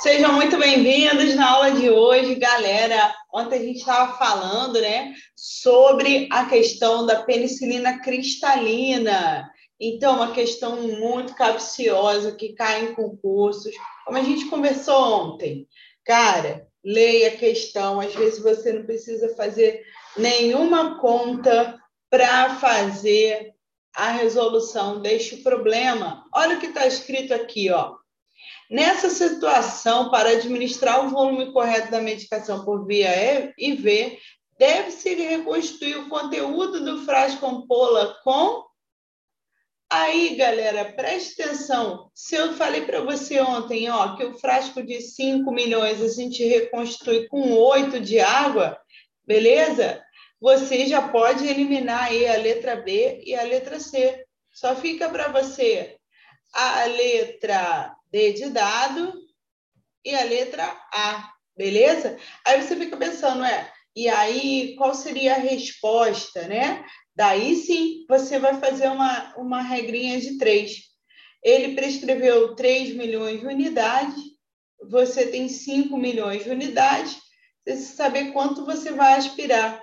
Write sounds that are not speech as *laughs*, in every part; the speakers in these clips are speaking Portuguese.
Sejam muito bem-vindos na aula de hoje, galera. Ontem a gente estava falando, né, sobre a questão da penicilina cristalina. Então, uma questão muito capciosa que cai em concursos, como a gente conversou ontem. Cara, leia a questão. Às vezes você não precisa fazer nenhuma conta para fazer a resolução deste problema. Olha o que está escrito aqui, ó. Nessa situação, para administrar o volume correto da medicação por via IV, deve-se reconstruir o conteúdo do frasco ampola com. Aí, galera, preste atenção. Se eu falei para você ontem ó, que o frasco de 5 milhões a gente reconstrui com 8 de água, beleza? Você já pode eliminar aí a letra B e a letra C. Só fica para você a letra D de dado e a letra A, beleza? Aí você fica pensando, é, e aí qual seria a resposta, né? Daí sim você vai fazer uma, uma regrinha de três. Ele prescreveu 3 milhões de unidades, você tem 5 milhões de unidades, você saber quanto você vai aspirar,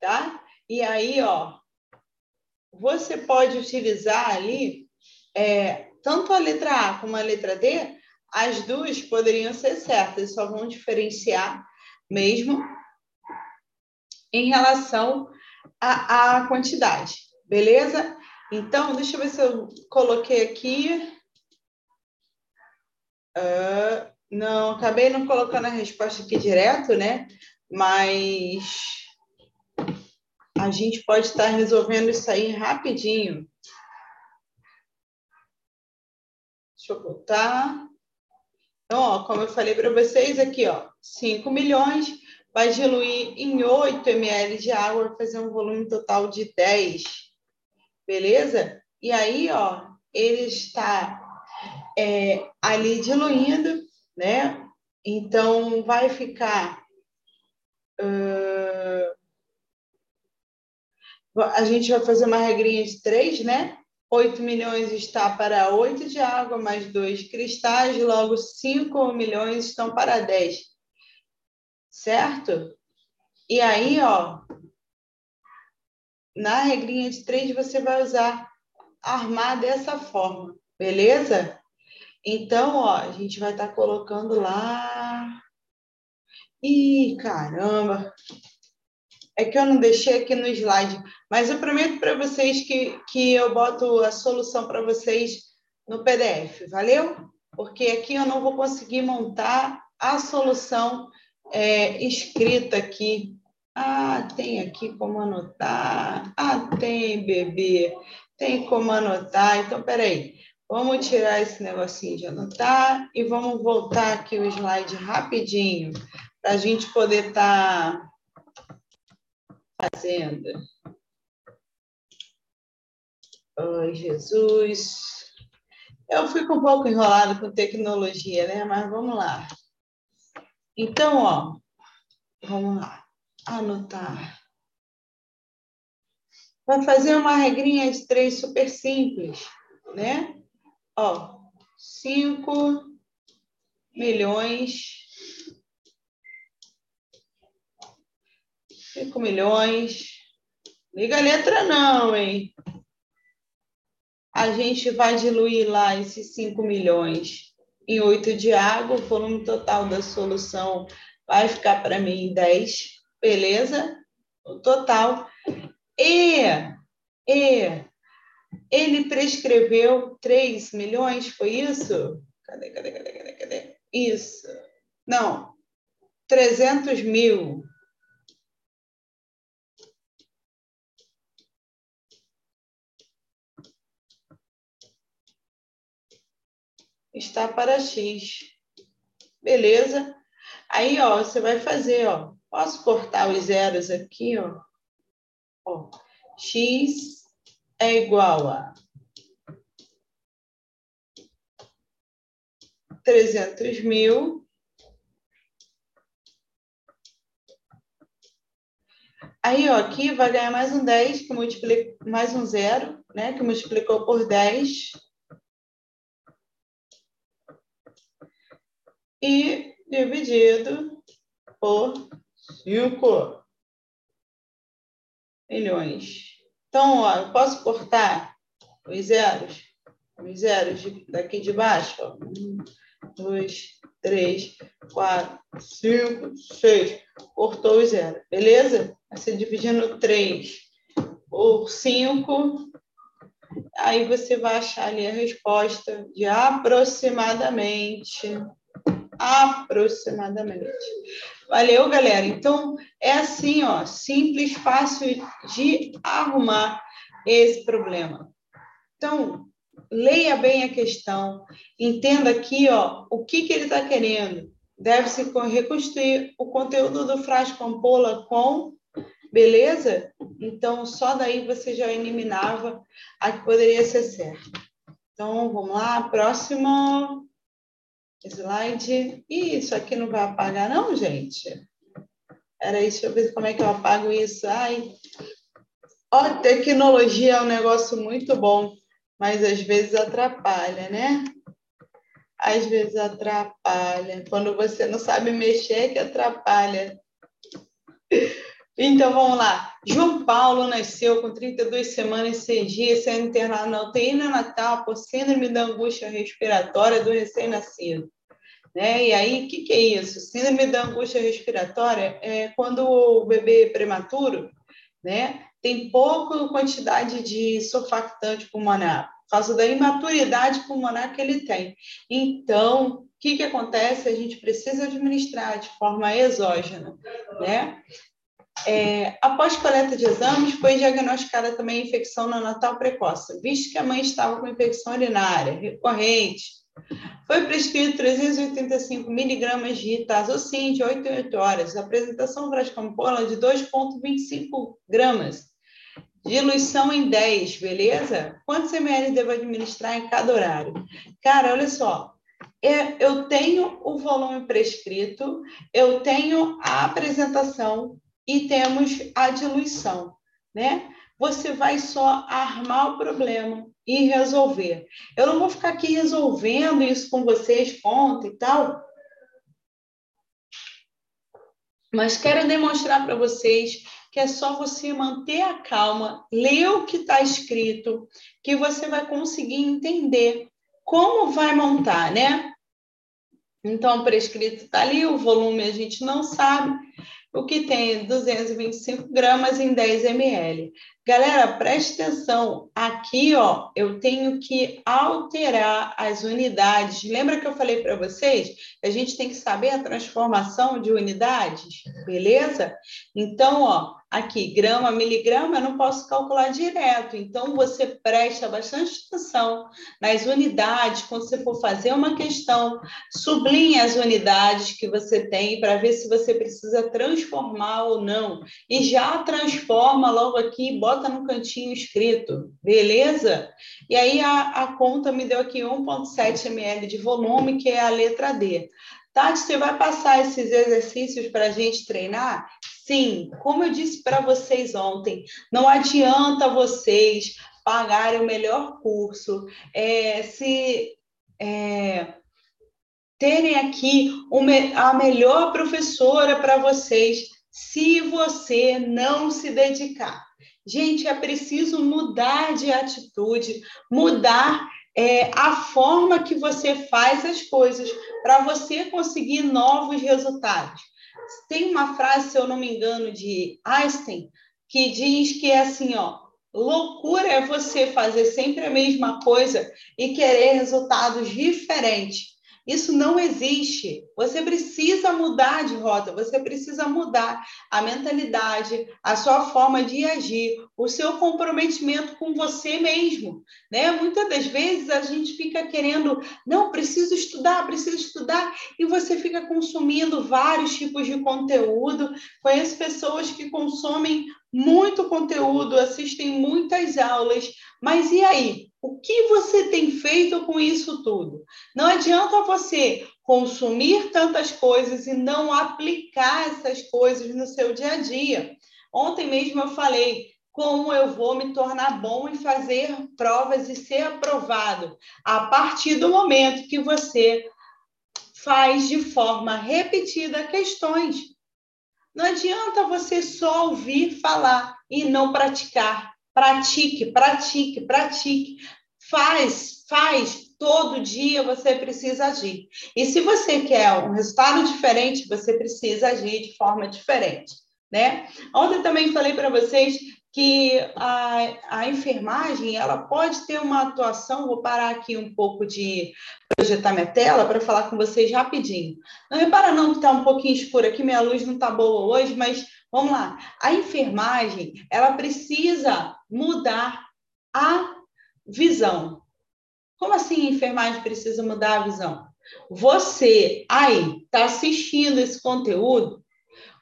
tá? E aí, ó, você pode utilizar ali é, tanto a letra A como a letra D, as duas poderiam ser certas, só vão diferenciar mesmo em relação à, quantidade, beleza? Então, deixa eu ver se eu coloquei aqui. Uh, não, acabei não colocando a resposta aqui direto, né? Mas a gente pode estar resolvendo isso aí rapidinho. Deixa eu voltar. Então, ó, como eu falei para vocês aqui, ó, 5 milhões vai diluir em 8 ml de água, vai fazer um volume total de 10. Beleza? E aí, ó, ele está é, ali diluindo, né? Então, vai ficar. Uh, a gente vai fazer uma regrinha de 3, né? 8 milhões está para 8 de água, mais 2 cristais, logo 5 milhões estão para 10. Certo? E aí, ó, na regrinha de 3 você vai usar armar dessa forma, beleza? Então, ó, a gente vai estar tá colocando lá. Ih, caramba! É que eu não deixei aqui no slide, mas eu prometo para vocês que, que eu boto a solução para vocês no PDF, valeu? Porque aqui eu não vou conseguir montar a solução é, escrita aqui. Ah, tem aqui como anotar. Ah, tem, bebê. Tem como anotar. Então, peraí. Vamos tirar esse negocinho de anotar e vamos voltar aqui o slide rapidinho para a gente poder estar tá fazendo. Ai, Jesus. Eu fico um pouco enrolado com tecnologia, né? Mas vamos lá. Então, ó, vamos lá. Anotar. Vai fazer uma regrinha de três super simples, né? Ó, cinco milhões 5 milhões. Liga a letra não, hein? A gente vai diluir lá esses 5 milhões em 8 de água, o volume total da solução vai ficar para mim 10, beleza? O total. E, e ele prescreveu 3 milhões, foi isso? Cadê, cadê, cadê, cadê, cadê? Isso. Não, 300 mil. Está para X. Beleza? Aí, ó, você vai fazer, ó. Posso cortar os zeros aqui, ó? ó X é igual a 300 mil. Aí, ó, aqui vai ganhar mais um 10, que multiplica, mais um zero, né? Que multiplicou por 10 e dividido por 5 milhões. Então, ó, eu posso cortar os zeros, os zeros daqui de baixo. Ó. Um, dois, três, quatro, cinco, seis. Cortou o zero, beleza? Você dividindo três por cinco, aí você vai achar ali a resposta de aproximadamente. Aproximadamente. Valeu, galera. Então, é assim, ó, simples, fácil de arrumar esse problema. Então, leia bem a questão, entenda aqui, ó, o que, que ele está querendo. Deve-se reconstruir o conteúdo do frasco ampola com beleza? Então, só daí você já eliminava a que poderia ser certa. Então, vamos lá, próximo slide. Ih, isso aqui não vai apagar, não, gente? Era isso, deixa eu ver como é que eu apago isso. Ai, ó, tecnologia é um negócio muito bom, mas às vezes atrapalha, né? Às vezes atrapalha. Quando você não sabe mexer, que atrapalha. Então, vamos lá. João Paulo nasceu com 32 semanas e 6 dias, sendo internado na UTI natal por síndrome da angústia respiratória do recém-nascido. Né? E aí, o que, que é isso? Síndrome da angústia respiratória é quando o bebê prematuro né, tem pouca quantidade de surfactante pulmonar, por causa da imaturidade pulmonar que ele tem. Então, o que, que acontece? A gente precisa administrar de forma exógena, né? É, após coleta de exames, foi diagnosticada também infecção neonatal precoce, visto que a mãe estava com infecção urinária recorrente. Foi prescrito 385 miligramas de itazocin de 8 em 8 horas, apresentação frascampola de 2,25 gramas, diluição em 10, beleza? Quantos ml devo administrar em cada horário? Cara, olha só, é, eu tenho o volume prescrito, eu tenho a apresentação, e temos a diluição, né? Você vai só armar o problema e resolver. Eu não vou ficar aqui resolvendo isso com vocês, conta e tal. Mas quero demonstrar para vocês que é só você manter a calma, ler o que está escrito, que você vai conseguir entender como vai montar, né? Então, o prescrito está ali, o volume a gente não sabe, o que tem 225 gramas em 10 ml. Galera, preste atenção. Aqui, ó, eu tenho que alterar as unidades. Lembra que eu falei para vocês? A gente tem que saber a transformação de unidades, beleza? Então, ó, aqui, grama, miligrama, eu não posso calcular direto. Então, você presta bastante atenção nas unidades, quando você for fazer uma questão, sublinhe as unidades que você tem para ver se você precisa transformar ou não. E já transforma logo aqui, bota no cantinho escrito, beleza? E aí, a, a conta me deu aqui 1,7 ml de volume, que é a letra D. Tati, você vai passar esses exercícios para a gente treinar? Sim, como eu disse para vocês ontem, não adianta vocês pagarem o melhor curso, é, se é, terem aqui uma, a melhor professora para vocês, se você não se dedicar. Gente, é preciso mudar de atitude, mudar é, a forma que você faz as coisas para você conseguir novos resultados. Tem uma frase, se eu não me engano, de Einstein, que diz que é assim, ó, loucura é você fazer sempre a mesma coisa e querer resultados diferentes. Isso não existe. Você precisa mudar de rota, você precisa mudar a mentalidade, a sua forma de agir, o seu comprometimento com você mesmo, né? Muitas das vezes a gente fica querendo, não, preciso estudar, preciso estudar, e você fica consumindo vários tipos de conteúdo. Conheço pessoas que consomem muito conteúdo, assistem muitas aulas, mas e aí? O que você tem feito com isso tudo? Não adianta você consumir tantas coisas e não aplicar essas coisas no seu dia a dia. Ontem mesmo eu falei como eu vou me tornar bom em fazer provas e ser aprovado a partir do momento que você faz de forma repetida questões. Não adianta você só ouvir falar e não praticar. Pratique, pratique, pratique. Faz, faz. Todo dia você precisa agir. E se você quer um resultado diferente, você precisa agir de forma diferente, né? Ontem também falei para vocês que a, a enfermagem ela pode ter uma atuação. Vou parar aqui um pouco de projetar minha tela para falar com vocês rapidinho. Não repara não que está um pouquinho escuro aqui, minha luz não está boa hoje, mas vamos lá. A enfermagem ela precisa mudar a visão. Como assim a enfermagem precisa mudar a visão? Você aí está assistindo esse conteúdo,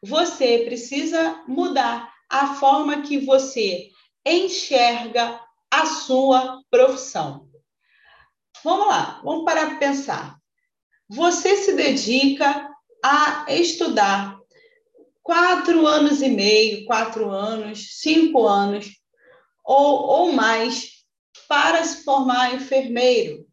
você precisa mudar a forma que você enxerga a sua profissão. Vamos lá, vamos parar para pensar. Você se dedica a estudar quatro anos e meio, quatro anos, cinco anos ou, ou mais para se formar enfermeiro.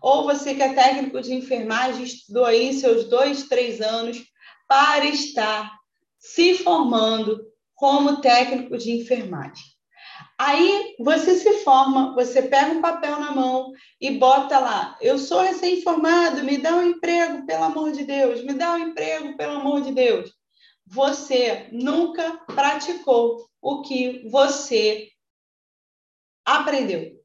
Ou você que é técnico de enfermagem, estudou aí seus dois, três anos para estar se formando como técnico de enfermagem. Aí você se forma, você pega um papel na mão e bota lá: eu sou recém-formado, me dá um emprego, pelo amor de Deus, me dá um emprego, pelo amor de Deus. Você nunca praticou o que você aprendeu.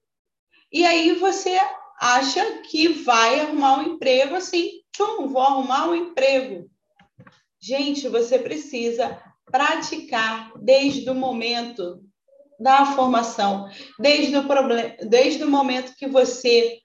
E aí você acha que vai arrumar um emprego assim, tchum, vou arrumar um emprego. Gente, você precisa praticar desde o momento da formação, desde o, problema, desde o momento que você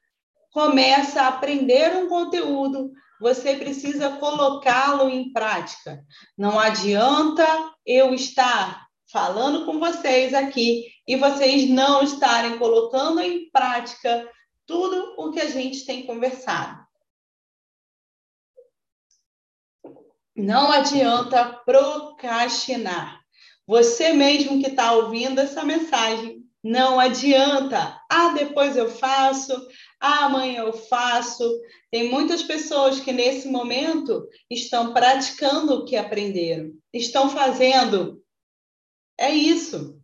começa a aprender um conteúdo, você precisa colocá-lo em prática. Não adianta eu estar falando com vocês aqui e vocês não estarem colocando em prática tudo o que a gente tem conversado. Não adianta procrastinar. Você mesmo que está ouvindo essa mensagem, não adianta. Ah, depois eu faço. Ah, amanhã eu faço. Tem muitas pessoas que nesse momento estão praticando o que aprenderam, estão fazendo. É isso.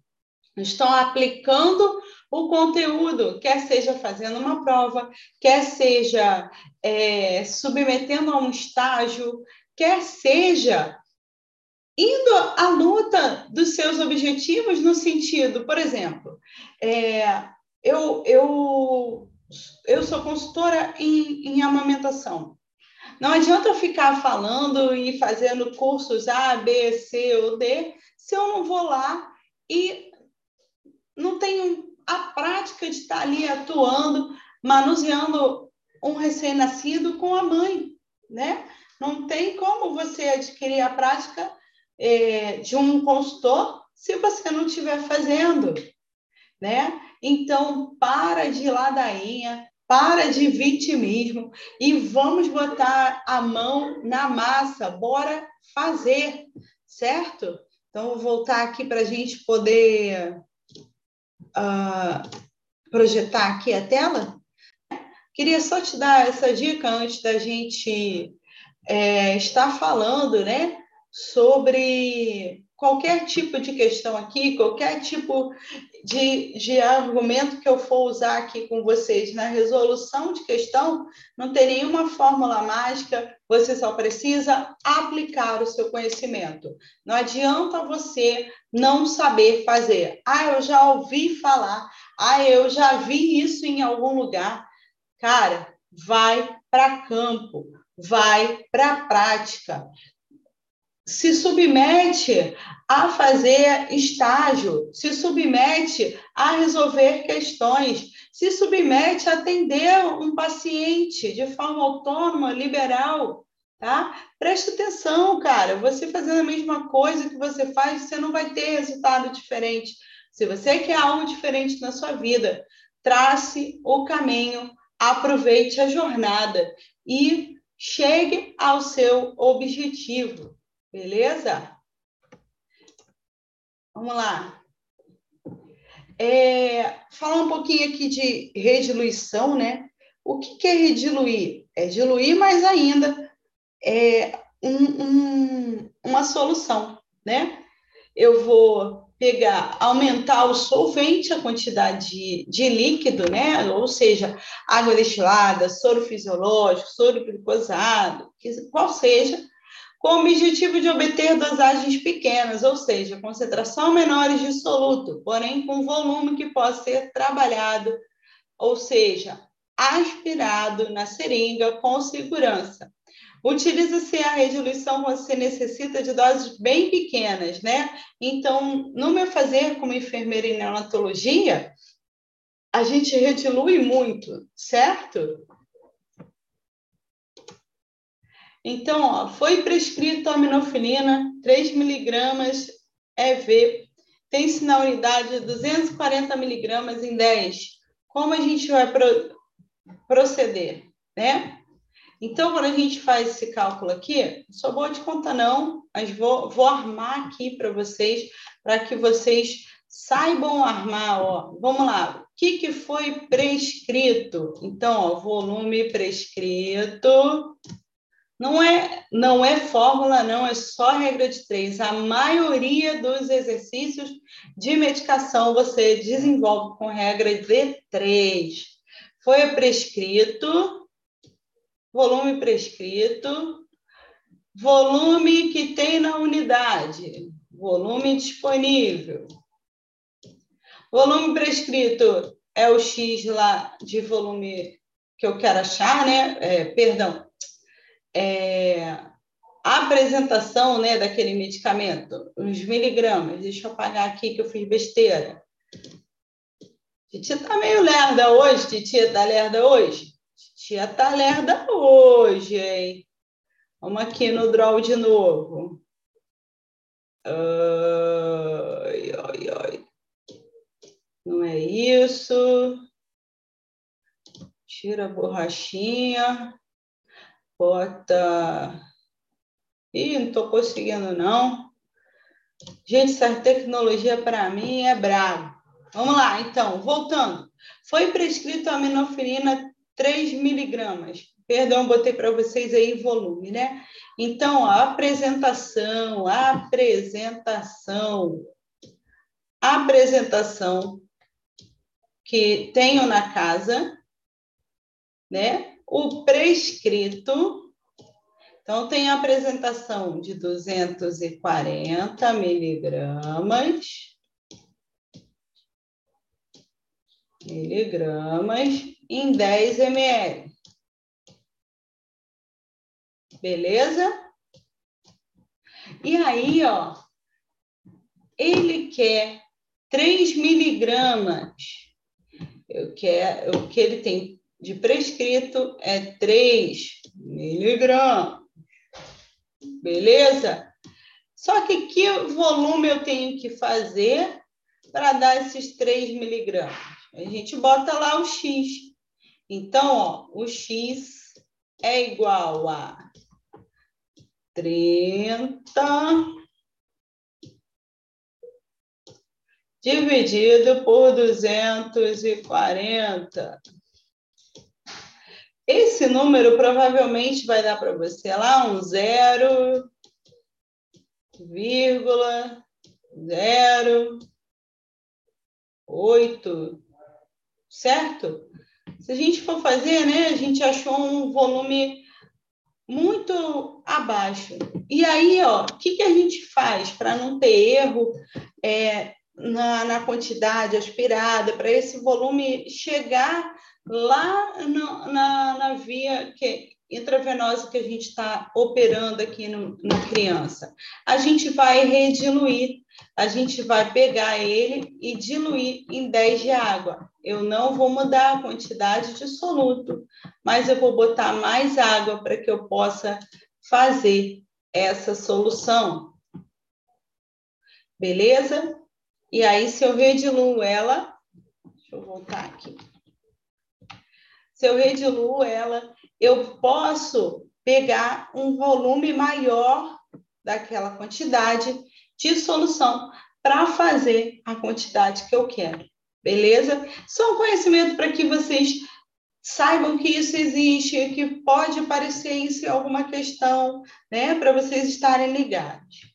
Estão aplicando o conteúdo, quer seja fazendo uma prova, quer seja é, submetendo a um estágio, quer seja indo à luta dos seus objetivos no sentido, por exemplo, é, eu, eu, eu sou consultora em, em amamentação. Não adianta eu ficar falando e fazendo cursos A, B, C ou D se eu não vou lá e não tenho a prática de estar ali atuando, manuseando um recém-nascido com a mãe, né? Não tem como você adquirir a prática é, de um consultor se você não estiver fazendo, né? Então, para de ladainha, para de vitimismo e vamos botar a mão na massa, bora fazer, certo? Então, vou voltar aqui para a gente poder uh, projetar aqui a tela. Queria só te dar essa dica antes da gente é, está falando né, sobre qualquer tipo de questão aqui, qualquer tipo de, de argumento que eu for usar aqui com vocês na resolução de questão, não tem nenhuma fórmula mágica, você só precisa aplicar o seu conhecimento. Não adianta você não saber fazer. Ah, eu já ouvi falar. Ah, eu já vi isso em algum lugar. Cara, vai para campo vai para a prática, se submete a fazer estágio, se submete a resolver questões, se submete a atender um paciente de forma autônoma, liberal, tá? Preste atenção, cara. Você fazendo a mesma coisa que você faz, você não vai ter resultado diferente. Se você quer algo diferente na sua vida, trace o caminho, aproveite a jornada e chegue ao seu objetivo, beleza? Vamos lá. É, falar um pouquinho aqui de rediluição, né? O que, que é rediluir? É diluir mais ainda é um, um, uma solução, né? Eu vou pegar, aumentar o solvente, a quantidade de, de líquido, né? Ou seja, água destilada, soro fisiológico, soro glicosado, qual seja, com o objetivo de obter dosagens pequenas, ou seja, concentração menores de soluto, porém com volume que possa ser trabalhado, ou seja, aspirado na seringa com segurança. Utiliza-se a rediluição quando se necessita de doses bem pequenas, né? Então, no meu fazer como enfermeira em neonatologia, a gente redilui muito, certo? Então, ó, foi prescrito a aminofilina 3 miligramas EV, tem-se na unidade 240 miligramas em 10. Como a gente vai pro proceder, né? Então, quando a gente faz esse cálculo aqui, só vou de conta não, mas vou, vou armar aqui para vocês, para que vocês saibam armar. Ó. Vamos lá, o que, que foi prescrito? Então, ó, volume prescrito. Não é, não é fórmula, não, é só regra de três. A maioria dos exercícios de medicação você desenvolve com regra de três. Foi prescrito volume prescrito, volume que tem na unidade, volume disponível. Volume prescrito é o X lá de volume que eu quero achar, né? É, perdão, é, a apresentação né, daquele medicamento, os miligramas. Deixa eu apagar aqui que eu fiz besteira. Titia tá meio lerda hoje, titia tá lerda hoje? Tia tá lerda hoje, hein? Vamos aqui no draw de novo. Ai, ai, ai. Não é isso. Tira a borrachinha. Bota. Ih, não estou conseguindo, não. Gente, essa tecnologia para mim é brabo. Vamos lá, então, voltando. Foi prescrito a minofilina 3 miligramas. Perdão, botei para vocês aí volume, né? Então, a apresentação, apresentação, apresentação que tenho na casa, né? O prescrito. Então, tem a apresentação de 240 miligramas. Miligramas em 10 ml. Beleza? E aí, ó, ele quer 3 miligramas. Eu quero, o que ele tem de prescrito é 3 miligramas. Beleza? Só que que volume eu tenho que fazer para dar esses 3 miligramas? A gente bota lá o X. Então, ó, o x é igual a 30 dividido por 240. Esse número provavelmente vai dar para você lá um zero, vírgula, zero, oito, certo? Se a gente for fazer, né, a gente achou um volume muito abaixo. E aí, ó, o que, que a gente faz para não ter erro é, na, na quantidade aspirada, para esse volume chegar lá no, na, na via que, intravenosa que a gente está operando aqui no, na criança? A gente vai rediluir, a gente vai pegar ele e diluir em 10 de água eu não vou mudar a quantidade de soluto, mas eu vou botar mais água para que eu possa fazer essa solução. Beleza? E aí, se eu rediluo ela, deixa eu voltar aqui. Se eu rediluo ela, eu posso pegar um volume maior daquela quantidade de solução para fazer a quantidade que eu quero. Beleza? Só um conhecimento para que vocês saibam que isso existe, que pode aparecer isso em alguma questão, né, para vocês estarem ligados.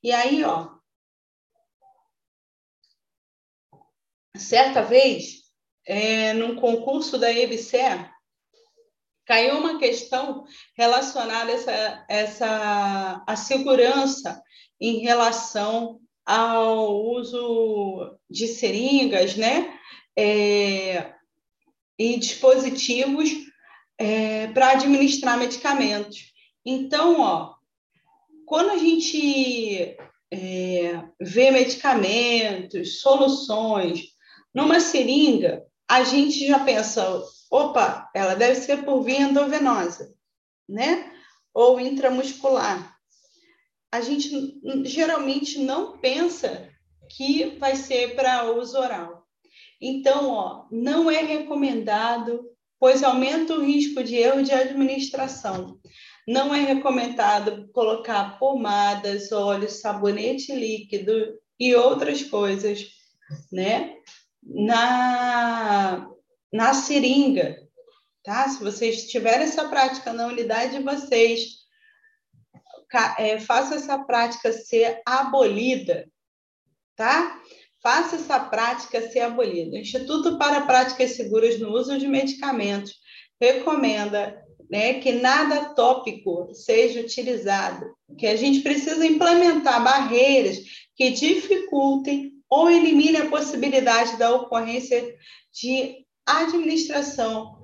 E aí, ó, certa vez, é, num concurso da EBC, caiu uma questão relacionada a essa, essa a segurança em relação ao uso de seringas, né? É, e dispositivos é, para administrar medicamentos. Então, ó, quando a gente é, vê medicamentos, soluções numa seringa, a gente já pensa, opa, ela deve ser por via endovenosa, né? Ou intramuscular. A gente geralmente não pensa que vai ser para uso oral. Então, ó, não é recomendado, pois aumenta o risco de erro de administração. Não é recomendado colocar pomadas, óleos, sabonete líquido e outras coisas, né? Na, na seringa, tá? Se vocês tiverem essa prática na unidade de vocês, é, faça essa prática ser abolida, tá? Faça essa prática ser abolida. O Instituto para Práticas Seguras no Uso de Medicamentos recomenda né, que nada tópico seja utilizado, que a gente precisa implementar barreiras que dificultem ou eliminem a possibilidade da ocorrência de administração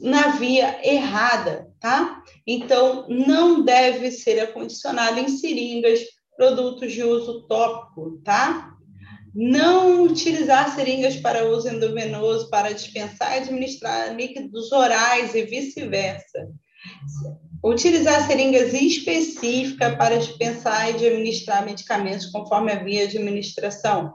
na via errada, tá? Então, não deve ser acondicionado em seringas, produtos de uso tópico, tá? não utilizar seringas para uso endovenoso para dispensar e administrar líquidos orais e vice-versa. Utilizar seringas específicas para dispensar e administrar medicamentos conforme a via de administração.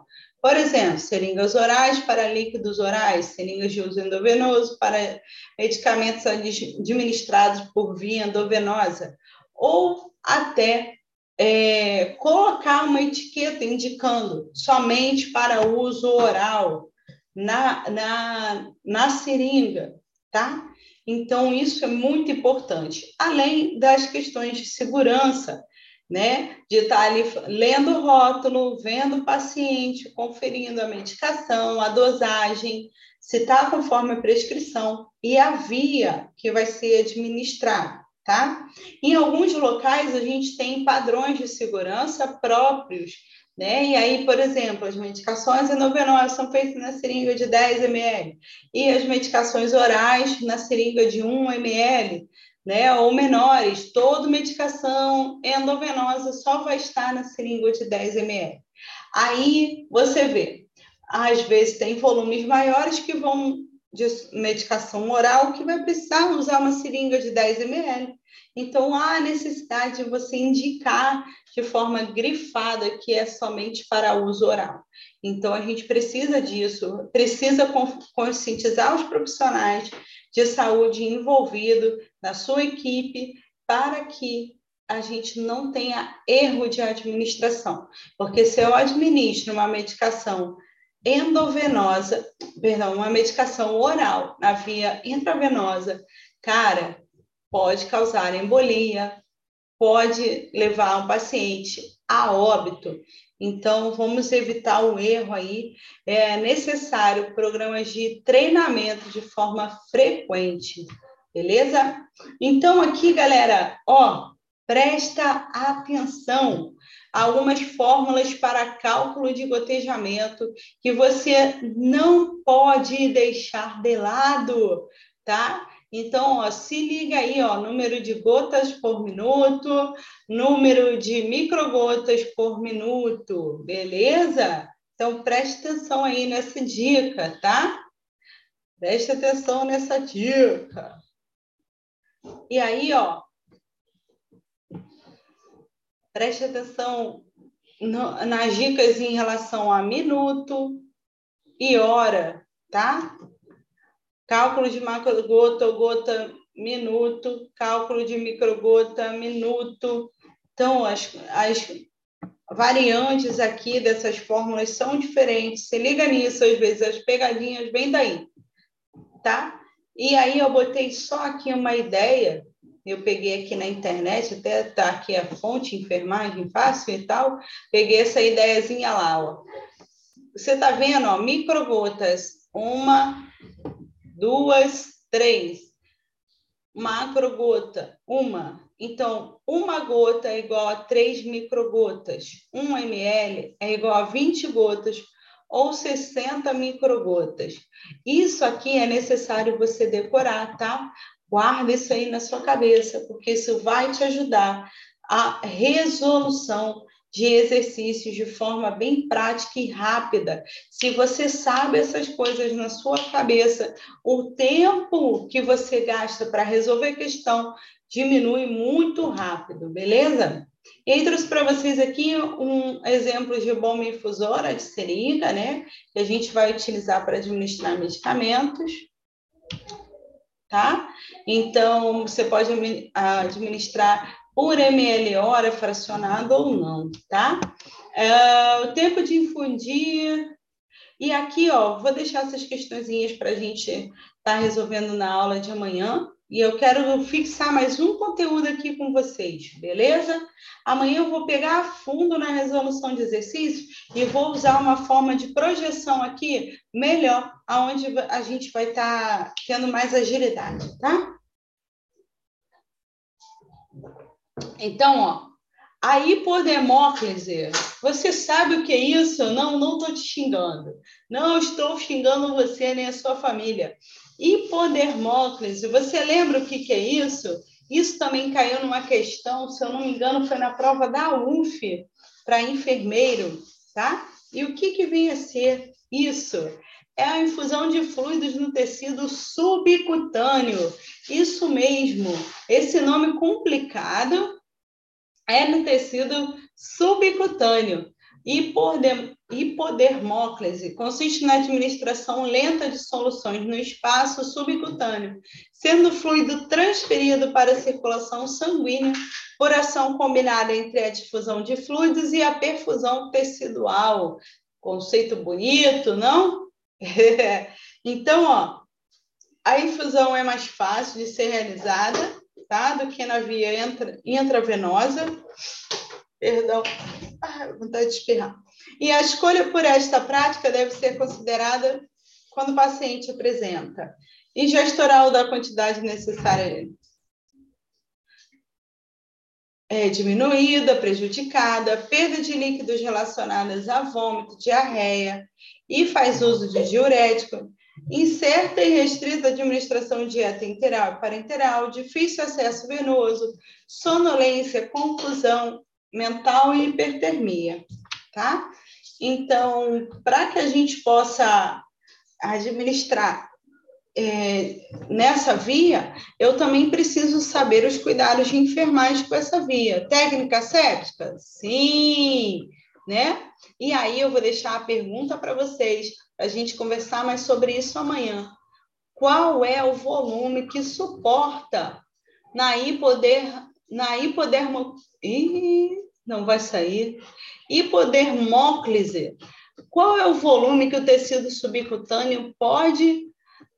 Por exemplo, seringas orais para líquidos orais, seringas de uso endovenoso para medicamentos administrados por via endovenosa, ou até é, colocar uma etiqueta indicando somente para uso oral na, na, na seringa, tá? Então, isso é muito importante. Além das questões de segurança, né? De estar ali lendo o rótulo, vendo o paciente, conferindo a medicação, a dosagem, se está conforme a prescrição e a via que vai ser administrada tá? Em alguns locais a gente tem padrões de segurança próprios, né? E aí, por exemplo, as medicações endovenosa são feitas na seringa de 10 ml e as medicações orais na seringa de 1 ml, né? Ou menores, toda medicação endovenosa só vai estar na seringa de 10 ml. Aí você vê, às vezes tem volumes maiores que vão de medicação oral que vai precisar usar uma seringa de 10 ml. Então, há necessidade de você indicar de forma grifada que é somente para uso oral. Então, a gente precisa disso, precisa conscientizar os profissionais de saúde envolvidos na sua equipe para que a gente não tenha erro de administração. Porque se eu administro uma medicação endovenosa, perdão, uma medicação oral na via intravenosa, cara, pode causar embolia, pode levar um paciente a óbito. Então, vamos evitar o erro aí. É necessário programas de treinamento de forma frequente, beleza? Então, aqui, galera, ó, presta atenção. Algumas fórmulas para cálculo de gotejamento que você não pode deixar de lado, tá? Então, ó, se liga aí, ó, número de gotas por minuto, número de microgotas por minuto, beleza? Então, preste atenção aí nessa dica, tá? Preste atenção nessa dica. E aí, ó, preste atenção no, nas dicas em relação a minuto e hora, tá? Cálculo de macrogota ou gota minuto, cálculo de microgota minuto. Então, as, as variantes aqui dessas fórmulas são diferentes. Se liga nisso, às vezes as pegadinhas vêm daí, tá? E aí eu botei só aqui uma ideia, eu peguei aqui na internet, até tá aqui a fonte, enfermagem fácil e tal, peguei essa ideiazinha lá, ó. Você tá vendo, ó, microgotas, uma, duas, três. Macrogota, uma. Então, uma gota é igual a três microgotas. Um ml é igual a 20 gotas ou 60 microgotas. Isso aqui é necessário você decorar, tá? Guarda isso aí na sua cabeça, porque isso vai te ajudar a resolução de exercícios de forma bem prática e rápida. Se você sabe essas coisas na sua cabeça, o tempo que você gasta para resolver a questão diminui muito rápido, beleza? E trouxe para vocês aqui um exemplo de bomba infusora de seringa, né? Que a gente vai utilizar para administrar medicamentos, tá? Então, você pode administrar por ml hora fracionado ou não, tá? É, o tempo de infundir. E aqui, ó, vou deixar essas questõezinhas para a gente estar tá resolvendo na aula de amanhã, e eu quero fixar mais um conteúdo aqui com vocês, beleza? Amanhã eu vou pegar a fundo na resolução de exercícios e vou usar uma forma de projeção aqui melhor, aonde a gente vai estar tá tendo mais agilidade, tá? Então, ó, a hipodemóclise, você sabe o que é isso? Não, não estou te xingando. Não estou xingando você nem a sua família. Hipodermóclise, você lembra o que, que é isso? Isso também caiu numa questão, se eu não me engano, foi na prova da UF para enfermeiro, tá? E o que, que vem a ser isso? É a infusão de fluidos no tecido subcutâneo. Isso mesmo. Esse nome complicado é no tecido subcutâneo. Hipodermóclise consiste na administração lenta de soluções no espaço subcutâneo, sendo o fluido transferido para a circulação sanguínea por ação combinada entre a difusão de fluidos e a perfusão tecidual. Conceito bonito, não? *laughs* então, ó, a infusão é mais fácil de ser realizada tá? do que na via intravenosa. Perdão, ah, vontade de espirrar. E a escolha por esta prática deve ser considerada quando o paciente apresenta ingesta oral da quantidade necessária é, diminuída, prejudicada, perda de líquidos relacionadas a vômito, diarreia, e faz uso de diurético, incerta e restrita administração de dieta interal e parenteral, difícil acesso venoso, sonolência, confusão mental e hipertermia, tá? Então, para que a gente possa administrar é, nessa via, eu também preciso saber os cuidados de enfermagem com essa via. Técnica séptica? Sim, né? E aí eu vou deixar a pergunta para vocês a gente conversar mais sobre isso amanhã. Qual é o volume que suporta na hipoder, na hipodermo... Ih, não vai sair. Hipodermóclise. Qual é o volume que o tecido subcutâneo pode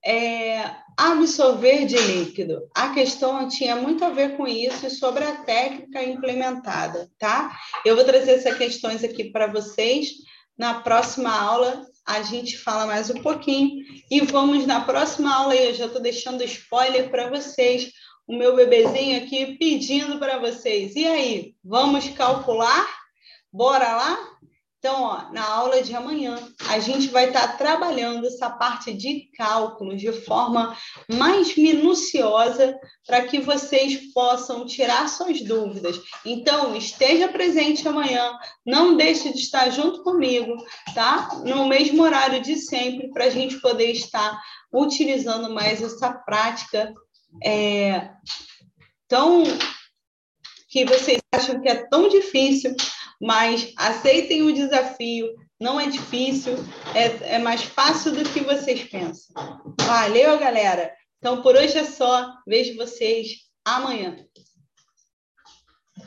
é, absorver de líquido? A questão tinha muito a ver com isso e sobre a técnica implementada, tá? Eu vou trazer essas questões aqui para vocês. Na próxima aula, a gente fala mais um pouquinho e vamos na próxima aula. Eu já estou deixando spoiler para vocês. O meu bebezinho aqui pedindo para vocês. E aí, vamos calcular? Bora lá? Então, ó, na aula de amanhã, a gente vai estar tá trabalhando essa parte de cálculo de forma mais minuciosa para que vocês possam tirar suas dúvidas. Então, esteja presente amanhã, não deixe de estar junto comigo, tá? No mesmo horário de sempre, para a gente poder estar utilizando mais essa prática é, tão que vocês acham que é tão difícil mas aceitem o desafio, não é difícil, é, é mais fácil do que vocês pensam. Valeu, galera! Então, por hoje é só. Vejo vocês amanhã.